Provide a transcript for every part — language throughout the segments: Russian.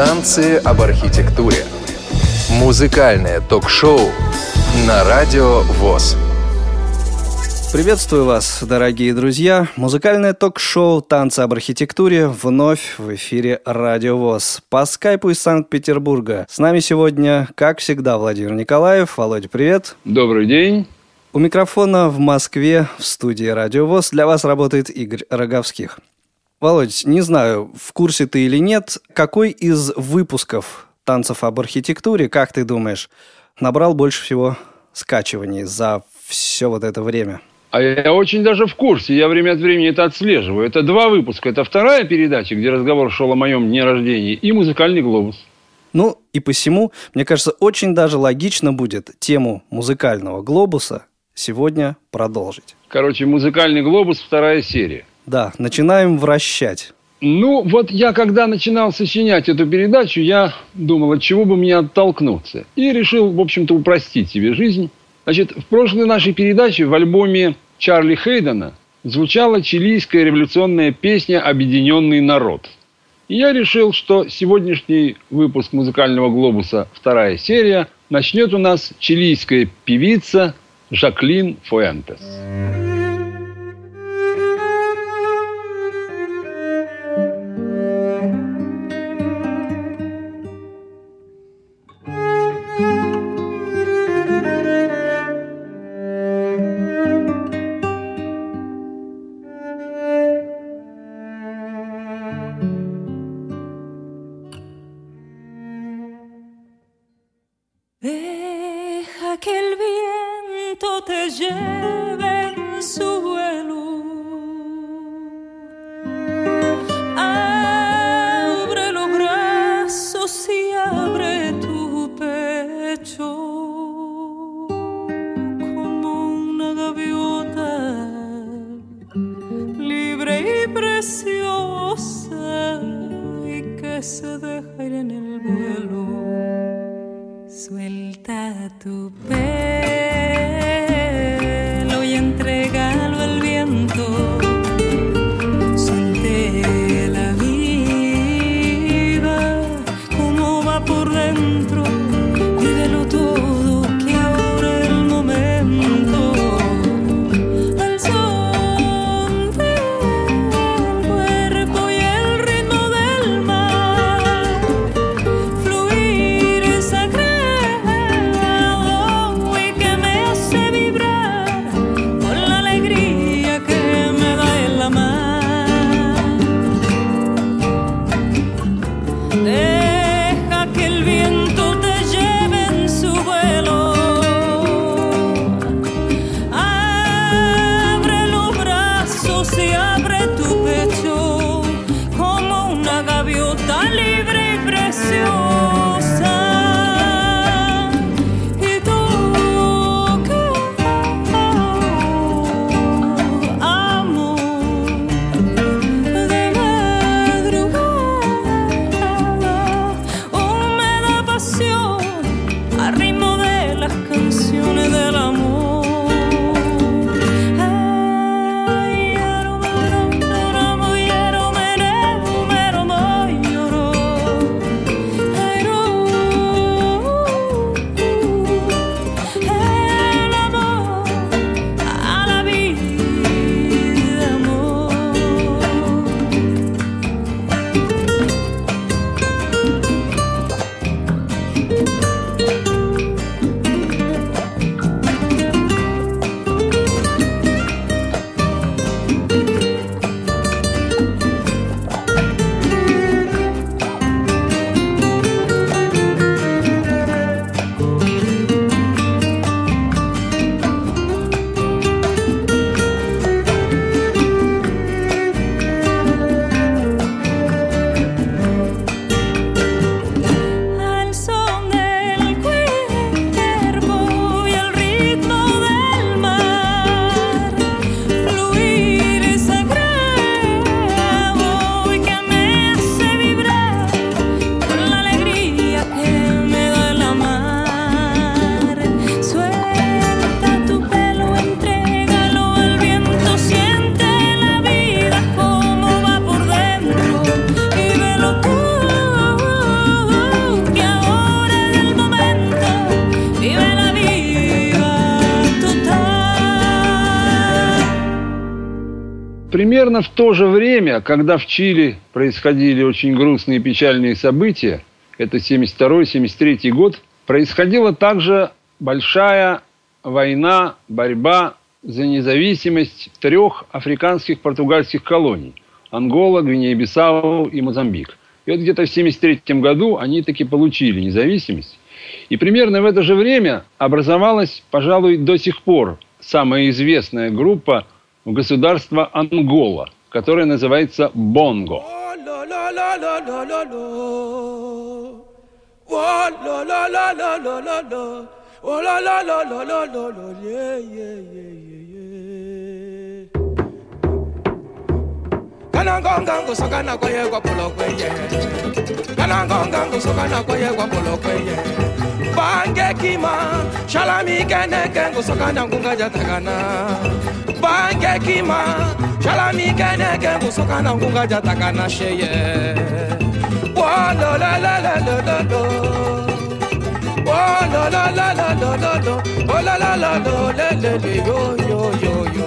Танцы об архитектуре. Музыкальное ток-шоу на радио ВОЗ. Приветствую вас, дорогие друзья. Музыкальное ток-шоу «Танцы об архитектуре» вновь в эфире Радио ВОЗ. По скайпу из Санкт-Петербурга. С нами сегодня, как всегда, Владимир Николаев. Володя, привет. Добрый день. У микрофона в Москве в студии Радио ВОЗ для вас работает Игорь Роговских. Володь, не знаю, в курсе ты или нет, какой из выпусков танцев об архитектуре, как ты думаешь, набрал больше всего скачиваний за все вот это время? А я очень даже в курсе, я время от времени это отслеживаю. Это два выпуска. Это вторая передача, где разговор шел о моем дне рождения, и «Музыкальный глобус». Ну и посему, мне кажется, очень даже логично будет тему музыкального глобуса сегодня продолжить. Короче, «Музыкальный глобус» вторая серия. Да, начинаем вращать. Ну, вот я когда начинал сочинять эту передачу, я думал, от чего бы мне оттолкнуться. И решил, в общем-то, упростить себе жизнь. Значит, в прошлой нашей передаче в альбоме Чарли Хейдена звучала чилийская революционная песня «Объединенный народ». И я решил, что сегодняшний выпуск «Музыкального глобуса», вторая серия, начнет у нас чилийская певица Жаклин Фуэнтес. J'ai примерно в то же время, когда в Чили происходили очень грустные и печальные события, это 72-73 год, происходила также большая война, борьба за независимость трех африканских португальских колоний – Ангола, Гвинея-Бисау и Мозамбик. И вот где-то в 1973 году они таки получили независимость. И примерно в это же время образовалась, пожалуй, до сих пор самая известная группа государства Ангола, которая называется Бонго. kanangonga ngusokana kwaye kwaphulo kweye kanangonga ngusokana kwaye kwaphulo kweye bangekima shalamikene ngusoka na ngunga jatakana bangekima shalamikene ngusoka na ngunga jatakana sheye. Wololololololo wololololololo ololololo lelele yoyoyoyo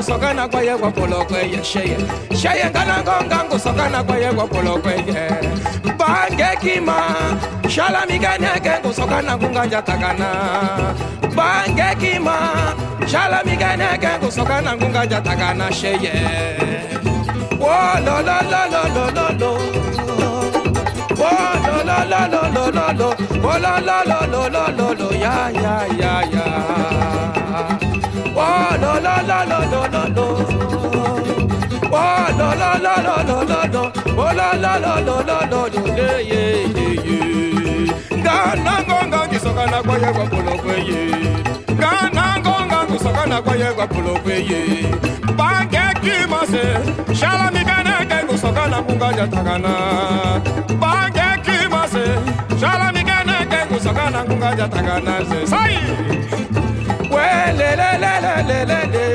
ngusokana kwayekwa polokwe sheye sheye nganangonga ngusokana kwayekwa polokwe bangekima shalamikeneke ngusokana kunganjatakana bangekima shalamikeneke ngusokana kunganjatakana sheye wolololololololo wolololololololo wololololololo ya ya ya ya Wah la la la la la la la. Wah la la la la la. Oh la la la la la la. Yeah yeah yeah yeah. Ghana ngonga kisoka na kwa yegwa polo kweye. Ghana ngonga kisoka na kwa yegwa polo kweye. Bange kimase, shala mikane ke kusoka na kunga jatakana. Bange kimase, shala mikane ke kusoka na kunga jatakana. Say bangekimase shalamikeneke ngusokana kungajatakana se sai welelelelelelele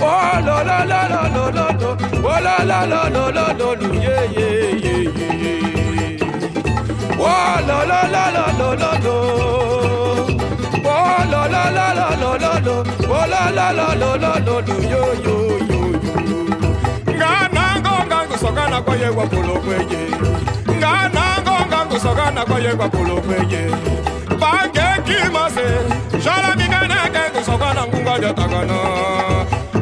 oh lo lo lo lo lo lo lo oh lo lo lo lo lo lo lo ye ye ye ye ye oh lo lo lo lo lo lo lo oh lo lo lo lo lo lo lo oh lo lo lo lo lo lo lo yo yo yo yo ngana ngonga ngusokana kwaye kwapolo kweye ngana ngonga ngusokana kwaye kwapolo kweye bangekimase shalamikeneke ngusokana ngungajatakana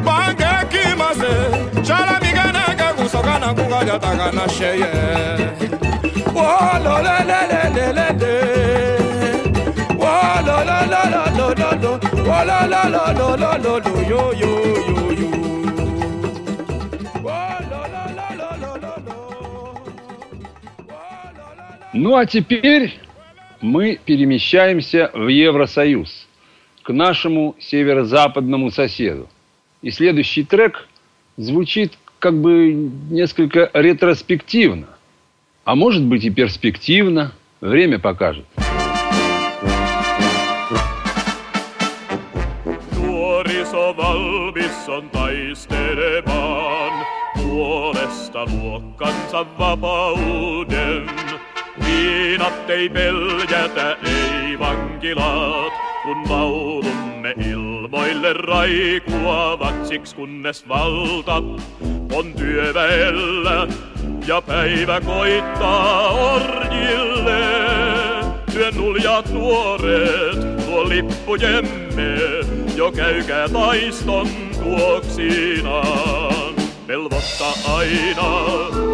bangekimase shalamikeneke ngusokana ngungajatakana sheye wololelelelelele wololololololo wololololololo yo yo yo yo Ну а теперь мы перемещаемся в Евросоюз, к нашему северо-западному соседу. И следующий трек звучит как бы несколько ретроспективно, а может быть и перспективно, время покажет. Valmis on taistelemaan puolesta luokkansa vapauden. Viinat ei peljätä, ei vankilaat, kun laulumme ilmoille raikuavat, siksi kunnes valta on työväellä ja päivä koittaa orjille. Työn uljat nuoret, tuo lippujemme, jo käykää taiston tuoksinaan. Velvotta aina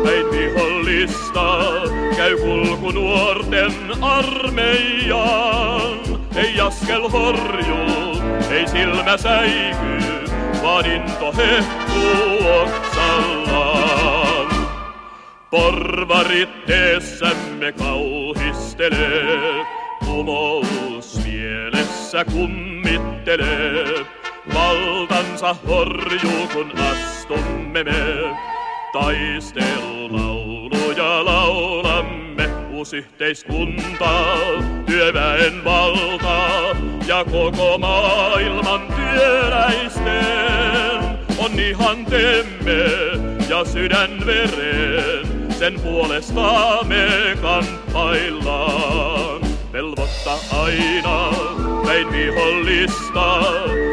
päin vihollista, käy kulku nuorten armeijaan. Ei askel horju, ei silmä säiky, vaan into oksallaan. Porvarit teessämme kauhistelee, kumous mielessä kummittelee. Valtansa horjuu, kun astumme me. Taistelulauluja laulamme, uusyhteiskunta, työväen valta ja koko maailman työläisten on ihan temme ja sydänveren, sen puolesta me kamppaillaan. Velvotta aina päin vihollista,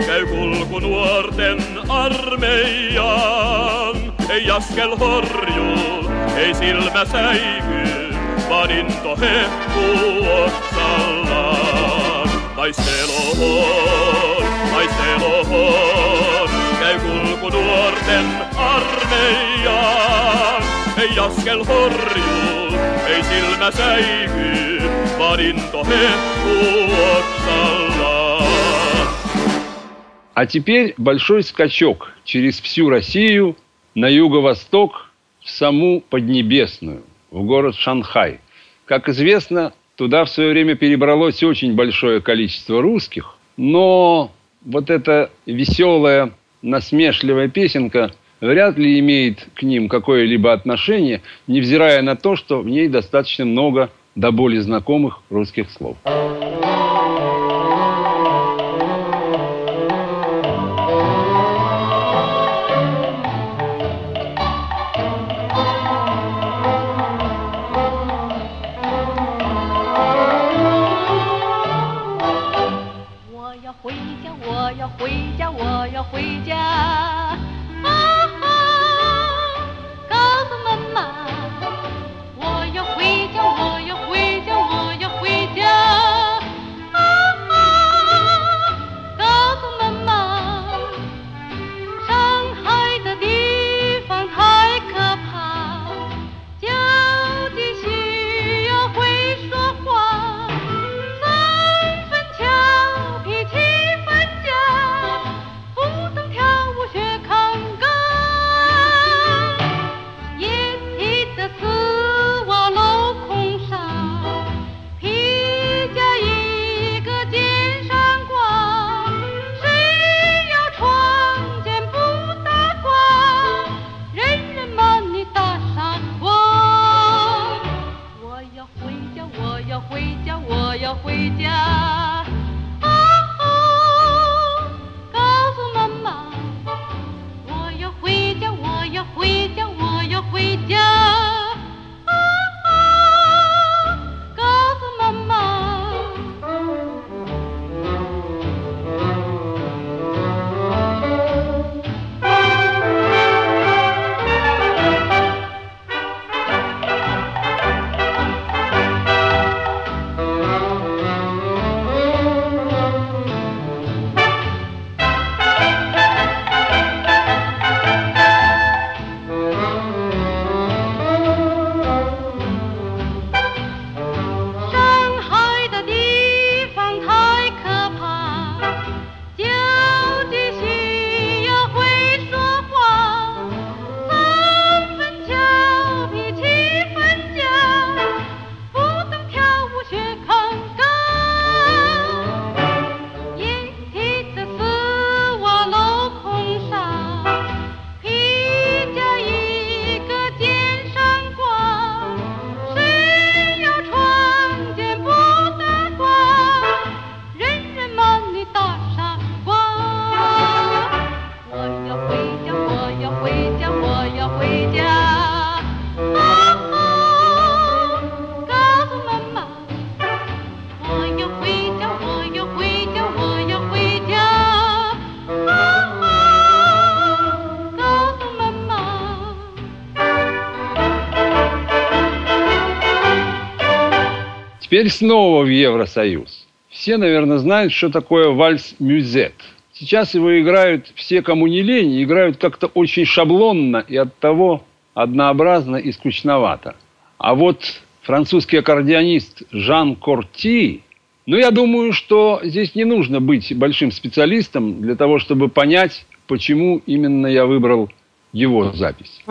käy kulku nuorten armeijaan. Ei askel horju, ei silmä säiky, vaan into hehkuu otsallaan. Taisteloon, taisteloon, käy kulku nuorten armeijaan. Ei askel horju, ei silmä säiky, vaan into hehkuu. А теперь большой скачок через всю Россию на юго-восток в саму Поднебесную, в город Шанхай. Как известно, туда в свое время перебралось очень большое количество русских, но вот эта веселая, насмешливая песенка вряд ли имеет к ним какое-либо отношение, невзирая на то, что в ней достаточно много до боли знакомых русских слов. Теперь снова в Евросоюз. Все, наверное, знают, что такое вальс-мюзет. Сейчас его играют все, кому не лень, играют как-то очень шаблонно и от того однообразно и скучновато. А вот французский аккордеонист Жан Корти, ну, я думаю, что здесь не нужно быть большим специалистом для того, чтобы понять, почему именно я выбрал его запись.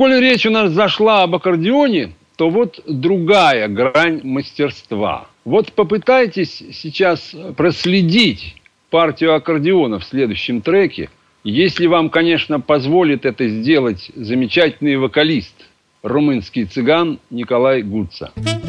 Коли речь у нас зашла об аккордеоне, то вот другая грань мастерства. Вот попытайтесь сейчас проследить партию аккордеона в следующем треке, если вам, конечно, позволит это сделать замечательный вокалист, румынский цыган Николай Гуца. te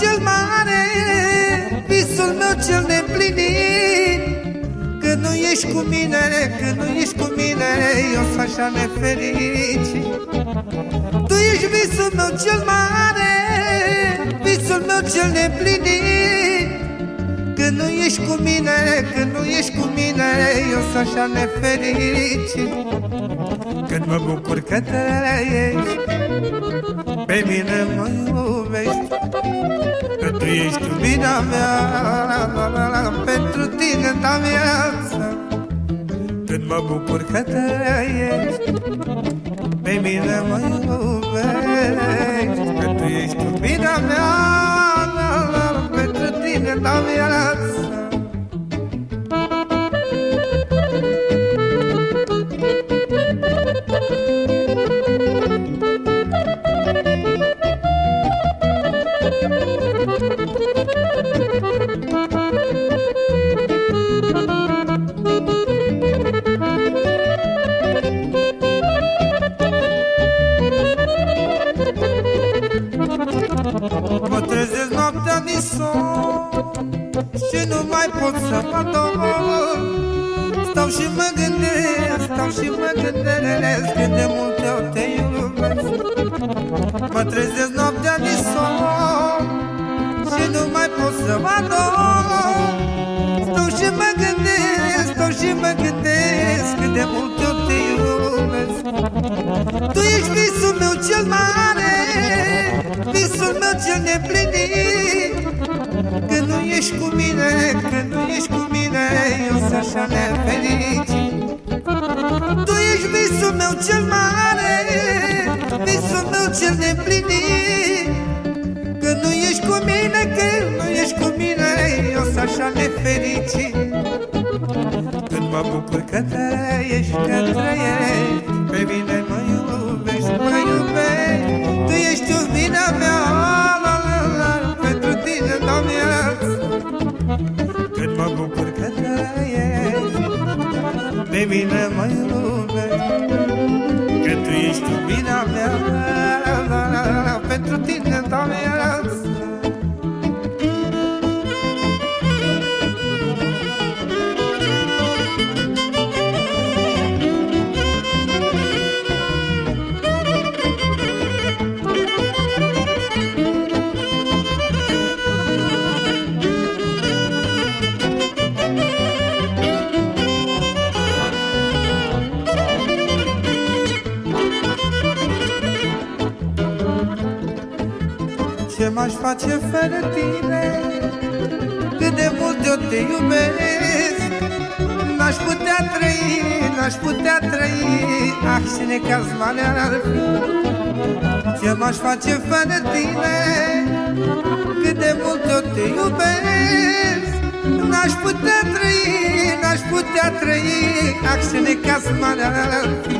cel mare Visul meu cel neplinit când nu ești cu mine, când nu ești cu mine Eu sunt așa nefericit Tu ești visul meu cel mare Visul meu cel neplinit Când nu ești cu mine, când nu ești cu mine Eu sunt așa nefericit Când mă bucur că trăiești Pe mine mă iubești Că tu ești iubita mea Pentru tine da viața Când mă bucur că trăiești Pe mine mă iubești. Că tu ești iubita mea Pentru tine da viața meu cel neplinit Când nu ești cu mine, când nu ești cu mine Eu sunt așa nefericit Tu ești visul meu cel mare Visul meu cel neplinit. Când nu ești cu mine, când nu ești cu mine Eu sunt așa nefericit Când mă bucur că trăiești, că trăiești Evine mayro face fără tine? Cât de mult eu te iubesc? N-aș putea trăi, n-aș putea trăi. Ah, și necaz mare ar fi. Ce m-aș face fără tine? Cât de mult eu te iubesc? N-aș putea trăi, n-aș putea trăi. Ah, și necaz mare ar fi.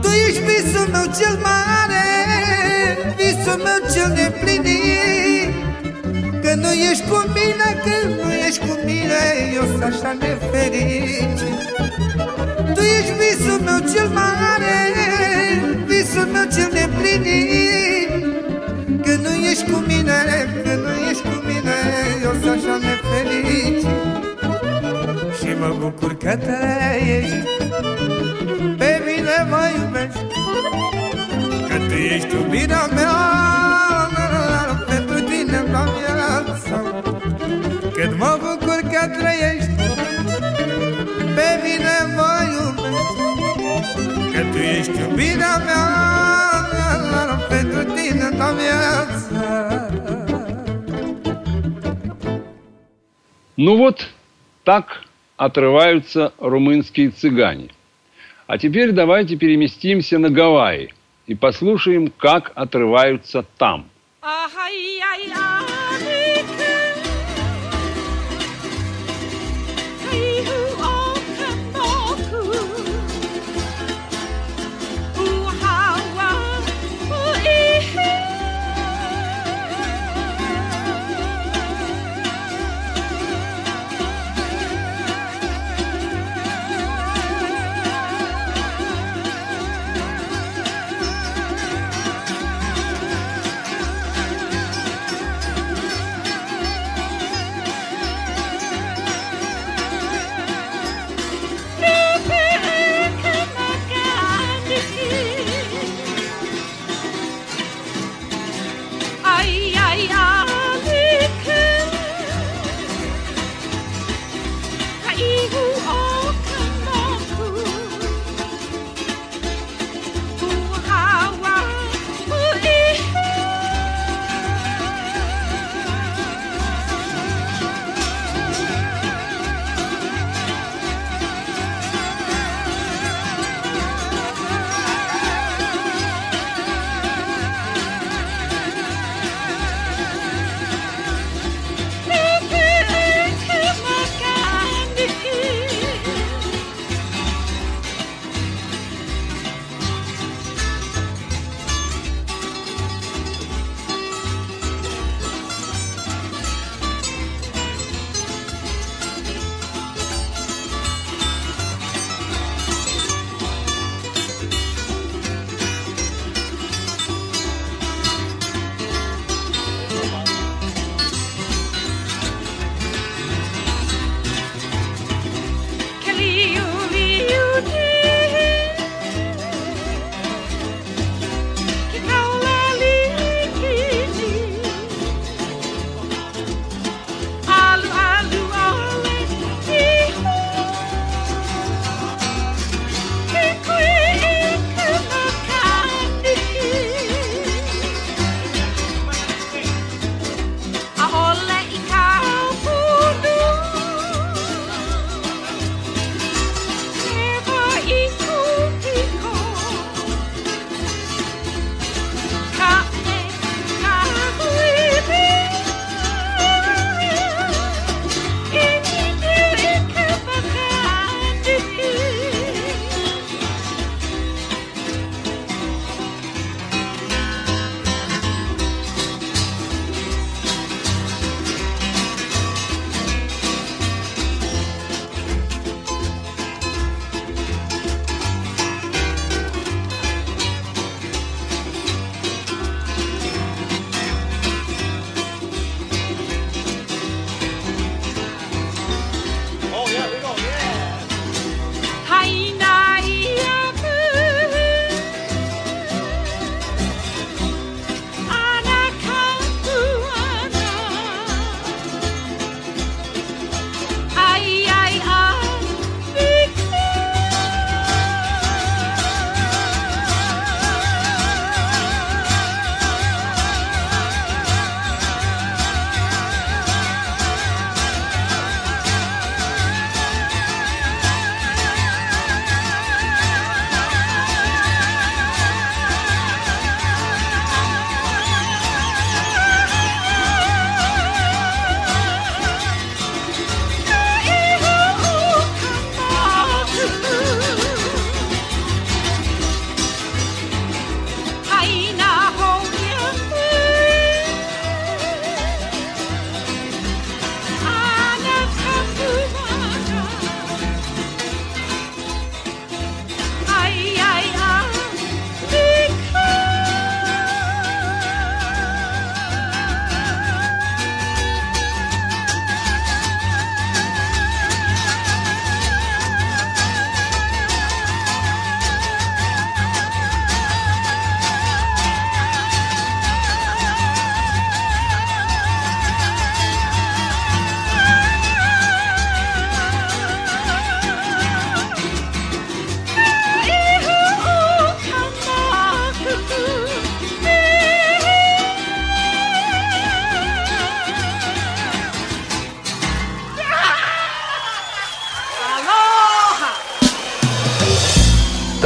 Tu ești visul meu cel mare visul meu cel neplinit Că nu ești cu mine, că nu ești cu mine Eu sunt așa nefericit. Tu ești visul meu cel mare Visul meu cel neplinit Că nu ești cu mine, că nu ești cu mine Eu sunt așa nefericit. Și mă mă bucur că trăiești Că tu ești iubirea mea Pentru tine la viață Cât mă bucur că trăiești Pe mine mă iubești Că tu ești iubirea mea Pentru tine la viață Ну вот так отрываются румынские цыгане. А теперь давайте переместимся на Гавайи и послушаем, как отрываются там. Ai,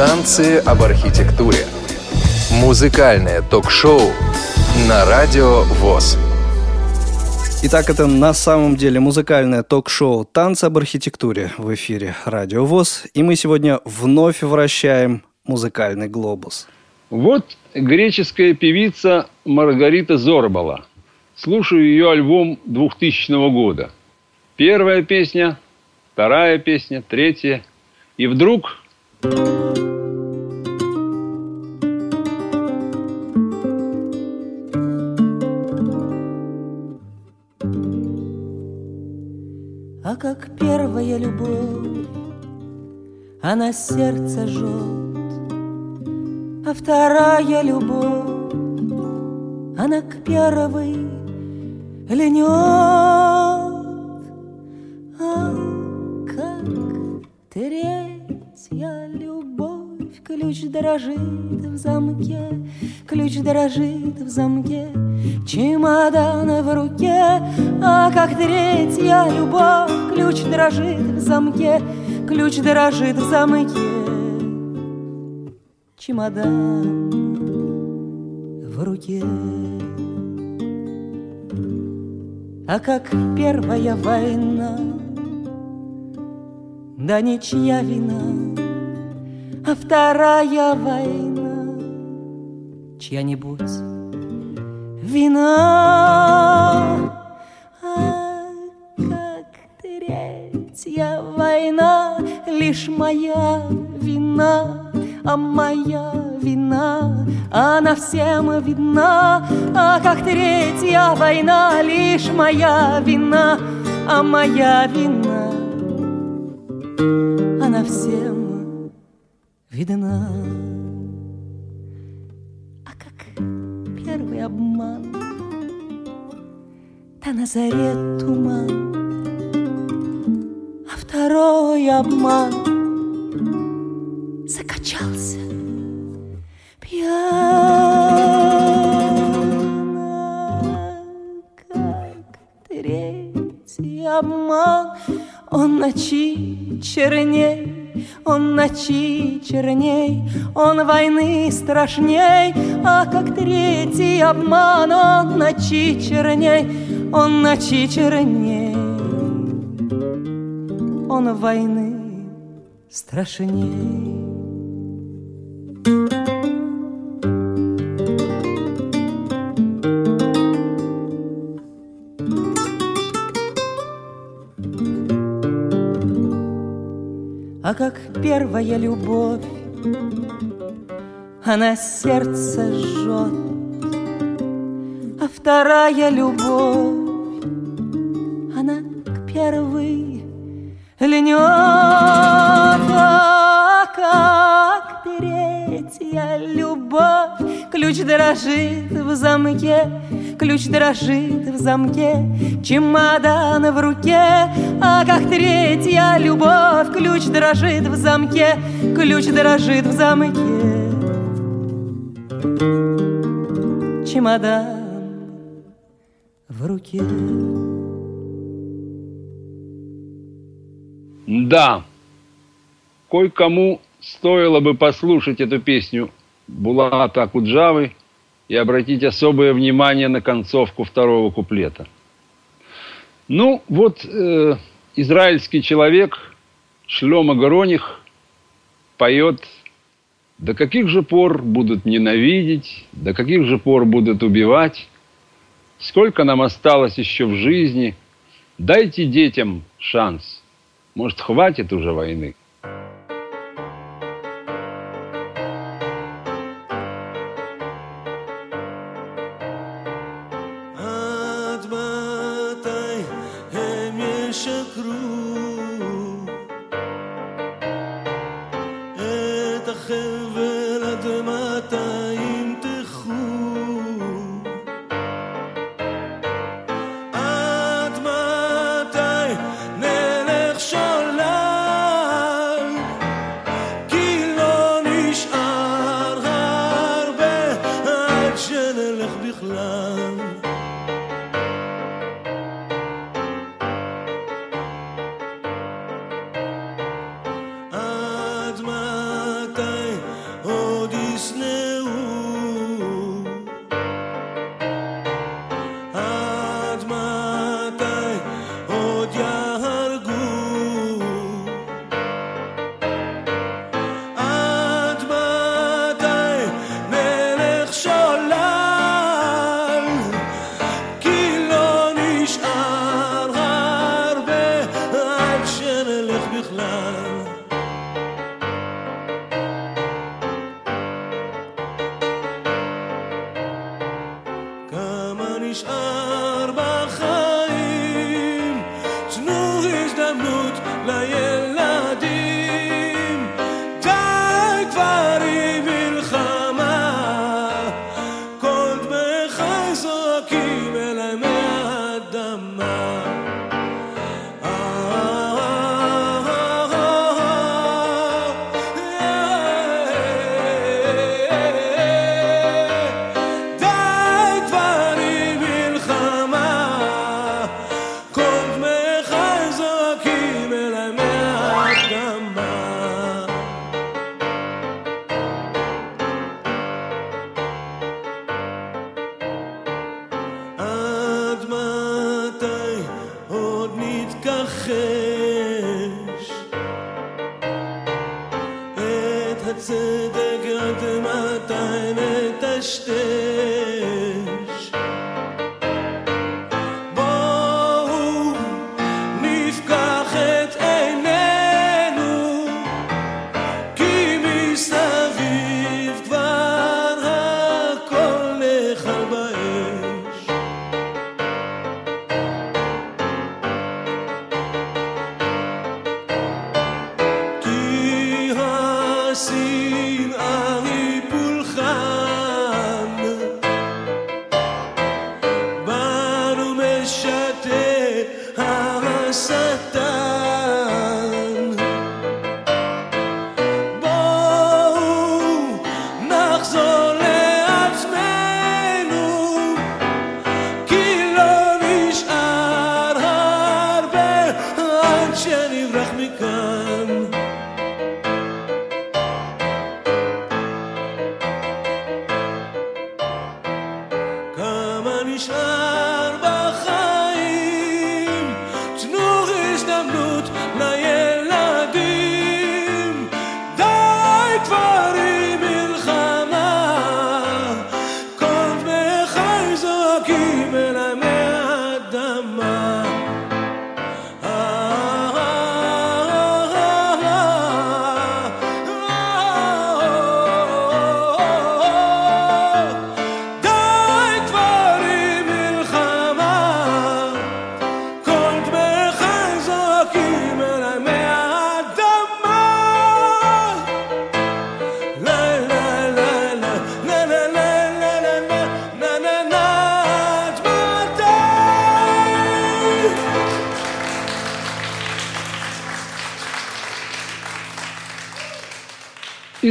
Танцы об архитектуре. Музыкальное ток-шоу на радио ВОЗ. Итак, это на самом деле музыкальное ток-шоу «Танцы об архитектуре» в эфире «Радио ВОЗ». И мы сегодня вновь вращаем музыкальный глобус. Вот греческая певица Маргарита Зорбала. Слушаю ее альбом 2000 года. Первая песня, вторая песня, третья. И вдруг А как первая любовь, она сердце жжет, А вторая любовь, она к первой льнет. А как третья любовь, ключ дрожит в замке, Ключ дрожит в замке, чемодан в руке, А как третья любовь, ключ дрожит в замке, Ключ дрожит в замке, чемодан в руке. А как первая война, да ничья вина, а вторая война чья-нибудь вина. А как третья война лишь моя вина, а моя вина, она всем видна. А как третья война лишь моя вина, а моя вина, она всем видна. А как первый обман, да на заре туман, а второй обман закачался пьяно, как третий обман, он ночи черней, он ночи черней, он войны страшней, а как третий обман, он ночи черней, он ночи черней, он войны страшней. А как первая любовь, она сердце жжет, а вторая любовь, она к первой льнет, а как третья любовь, ключ дрожит в замке, ключ дрожит в замке, чемодан в руке, а как третья любовь, ключ дрожит в замке, ключ дрожит в замке, чемодан в руке. Да, кое-кому стоило бы послушать эту песню Булата Куджавы и обратить особое внимание на концовку второго куплета. Ну, вот э, израильский человек Шлема Гороних поет «До каких же пор будут ненавидеть, до каких же пор будут убивать, сколько нам осталось еще в жизни, дайте детям шанс, может, хватит уже войны».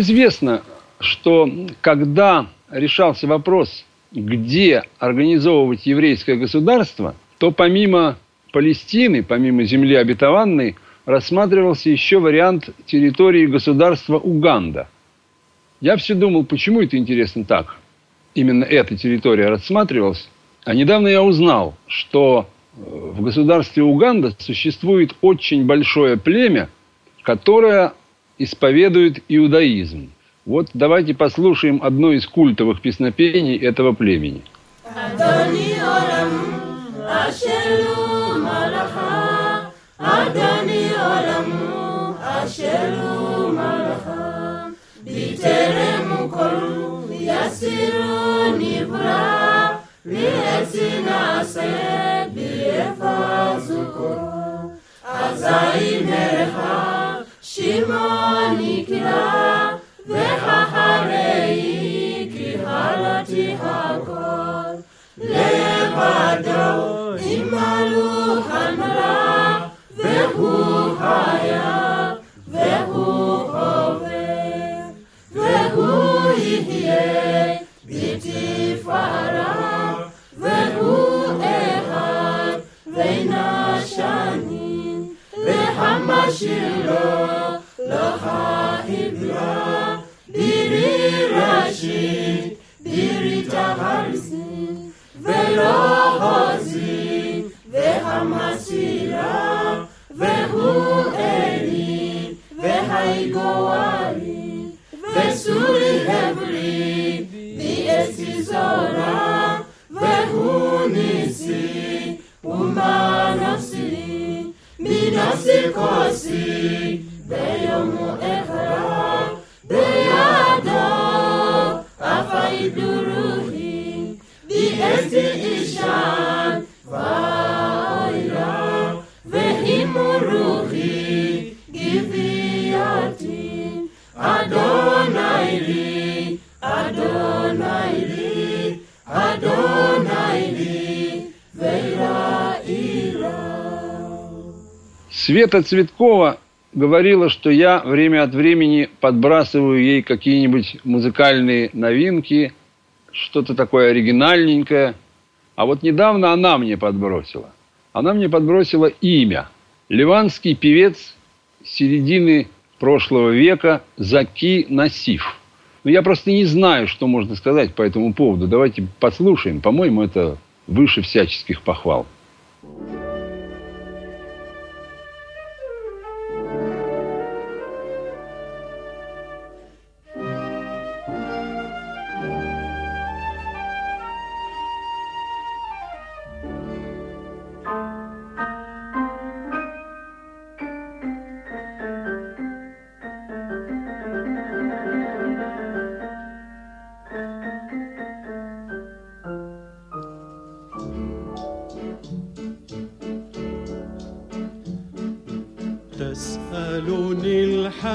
Известно, что когда решался вопрос, где организовывать еврейское государство, то помимо Палестины, помимо земли обетованной, рассматривался еще вариант территории государства Уганда. Я все думал, почему это интересно так. Именно эта территория рассматривалась. А недавно я узнал, что э, в государстве Уганда существует очень большое племя, которое исповедует иудаизм. Вот давайте послушаем одно из культовых песнопений этого племени. אדוני עולם אשר הוא מלאכה, אדוני עולמו אשר הוא מלאכה, בטרם הוא כל יסירו נברא, לעצי נעשה ביפזו קורו, אזי מרחה shimoni kila vehaharei kihalati hako. Levado imaluhanala vehuhaya vehuhove vehuihie bitifara vehueha veinashani vehamashilo לך עברה, בירי ראשית, בירי תהרסין, ולא Света Цветкова говорила, что я время от времени подбрасываю ей какие-нибудь музыкальные новинки, что-то такое оригинальненькое. А вот недавно она мне подбросила. Она мне подбросила имя. Ливанский певец середины прошлого века Заки Насиф. Но я просто не знаю, что можно сказать по этому поводу. Давайте послушаем. По-моему, это выше всяческих похвал.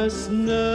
No.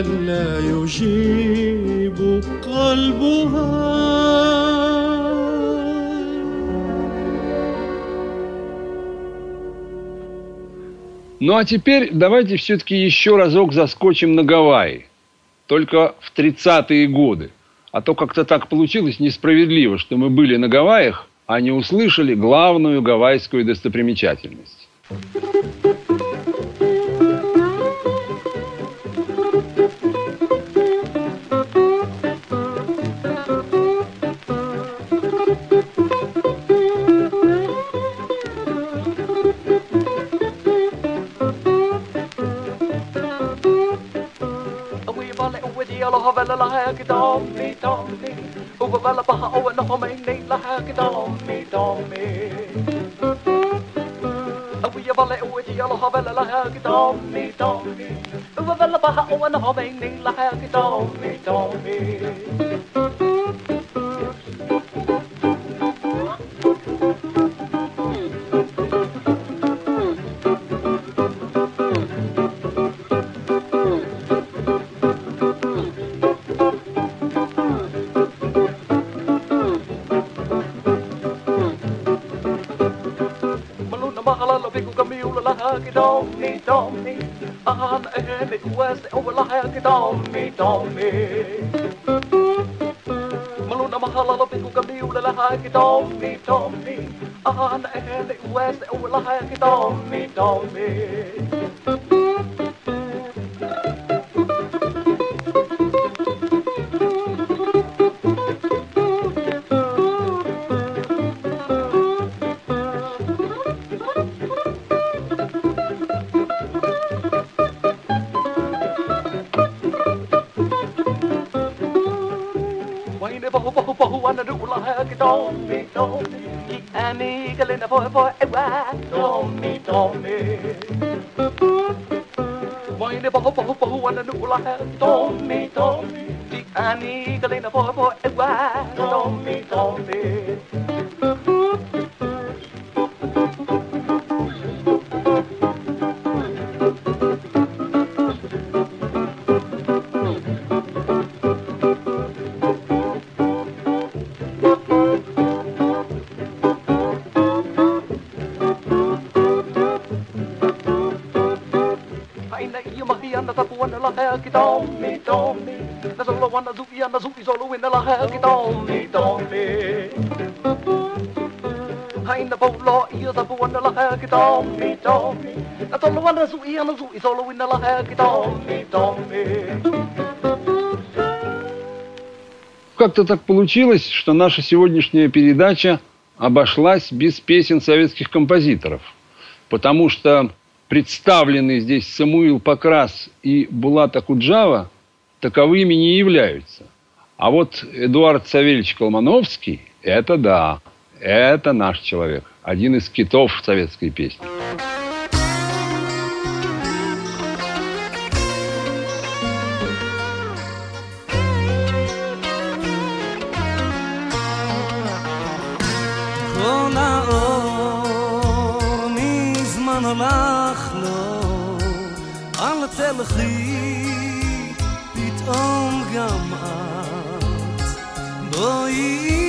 هل لا يجيب قلبها Ну а теперь давайте все-таки еще разок заскочим на Гавайи. Только в 30-е годы. А то как-то так получилось несправедливо, что мы были на Гавайях, а не услышали главную гавайскую достопримечательность. dommy, dommy. Over bala baha o oh, and home in nate la haki dommy, dommy. Over your valley with the yellow havella la haki dommy, dommy. Over bala baha o and home in nate la haki dommy, dommy. I'm Emmett West ولاحقتي ضمي ضمي ملونا ما هلالبك وجنبي ولا لحقتي ضمي ضمي I'm Emmett West ولاحقتي ضمي ضمي Tommy, Tommy, qui ami galena voi voi ewa. Eh, Tommy, Tommy. Voi ne boho boho boho wana nu ula. Tommy, Tommy, qui ami galena voi voi Tommy, Tommy. Na solo wana zuki na zuki solo win na lahe ki Tommy, Tommy. Как-то так получилось, что наша сегодняшняя передача обошлась без песен советских композиторов. Потому что представленные здесь Самуил Покрас и Булат Акуджава таковыми не являются. А вот Эдуард Савельевич Колмановский – это да, это наш человек Один из китов советской песни. כל האור מזמן הלך לו, אל תלכי פתאום גם את. בואי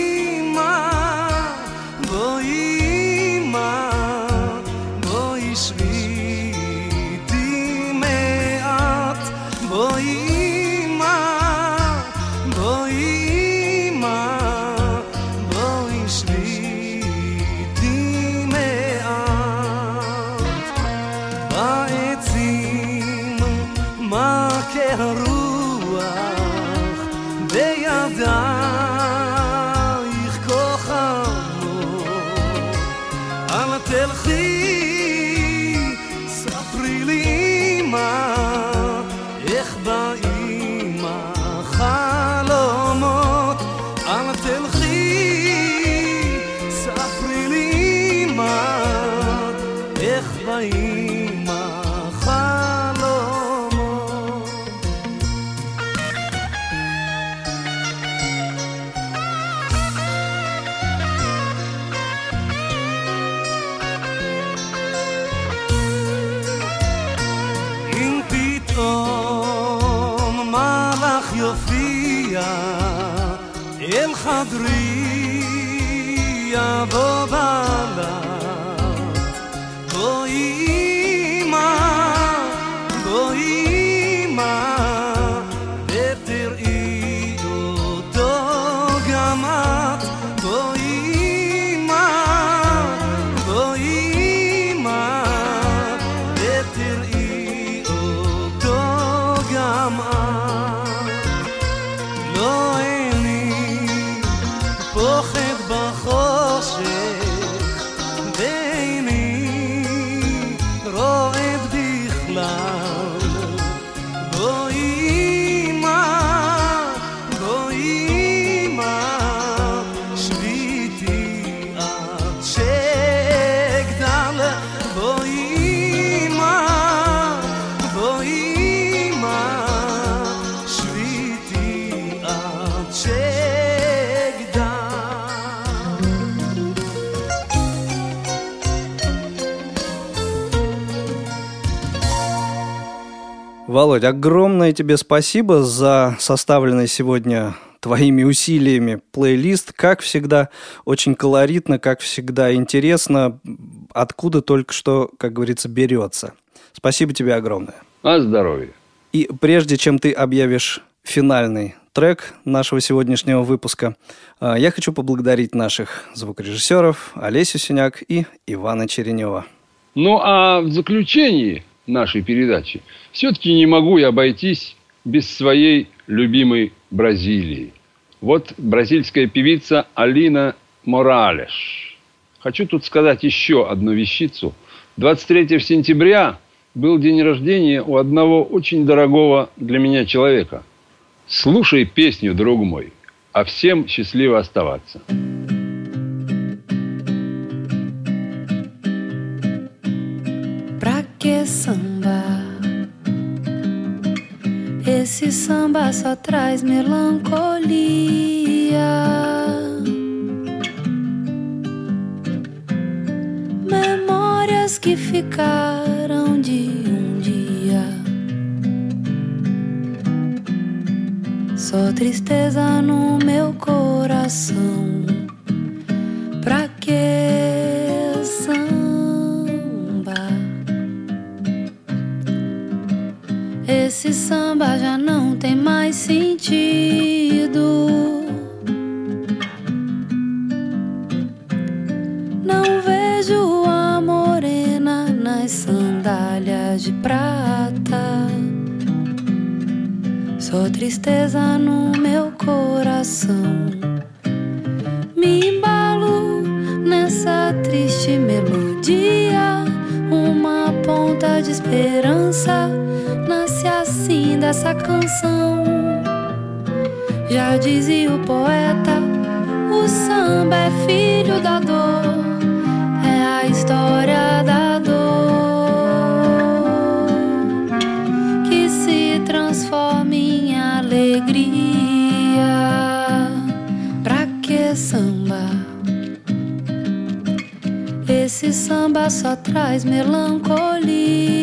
אל חדרי יבוא בלט Володь, огромное тебе спасибо за составленный сегодня твоими усилиями плейлист. Как всегда, очень колоритно, как всегда интересно, откуда только что, как говорится, берется. Спасибо тебе огромное. А здоровье. И прежде чем ты объявишь финальный трек нашего сегодняшнего выпуска, а, я хочу поблагодарить наших звукорежиссеров Олесю Синяк и Ивана Черенева. Ну а в заключении нашей передачи все-таки не могу я обойтись без своей любимой Бразилии. Вот бразильская певица Алина Моралеш. Хочу тут сказать еще одну вещицу. 23 сентября был день рождения у одного очень дорогого для меня человека. Слушай песню, друг мой, а всем счастливо оставаться. samba. Só traz melancolia. Memórias que ficaram de um dia. Só tristeza no meu coração. De prata. Só tristeza no meu coração. Me embalo nessa triste melodia. Uma ponta de esperança nasce assim dessa canção. Já dizia o poeta: o samba é filho da dor, é a história só traz melancolia.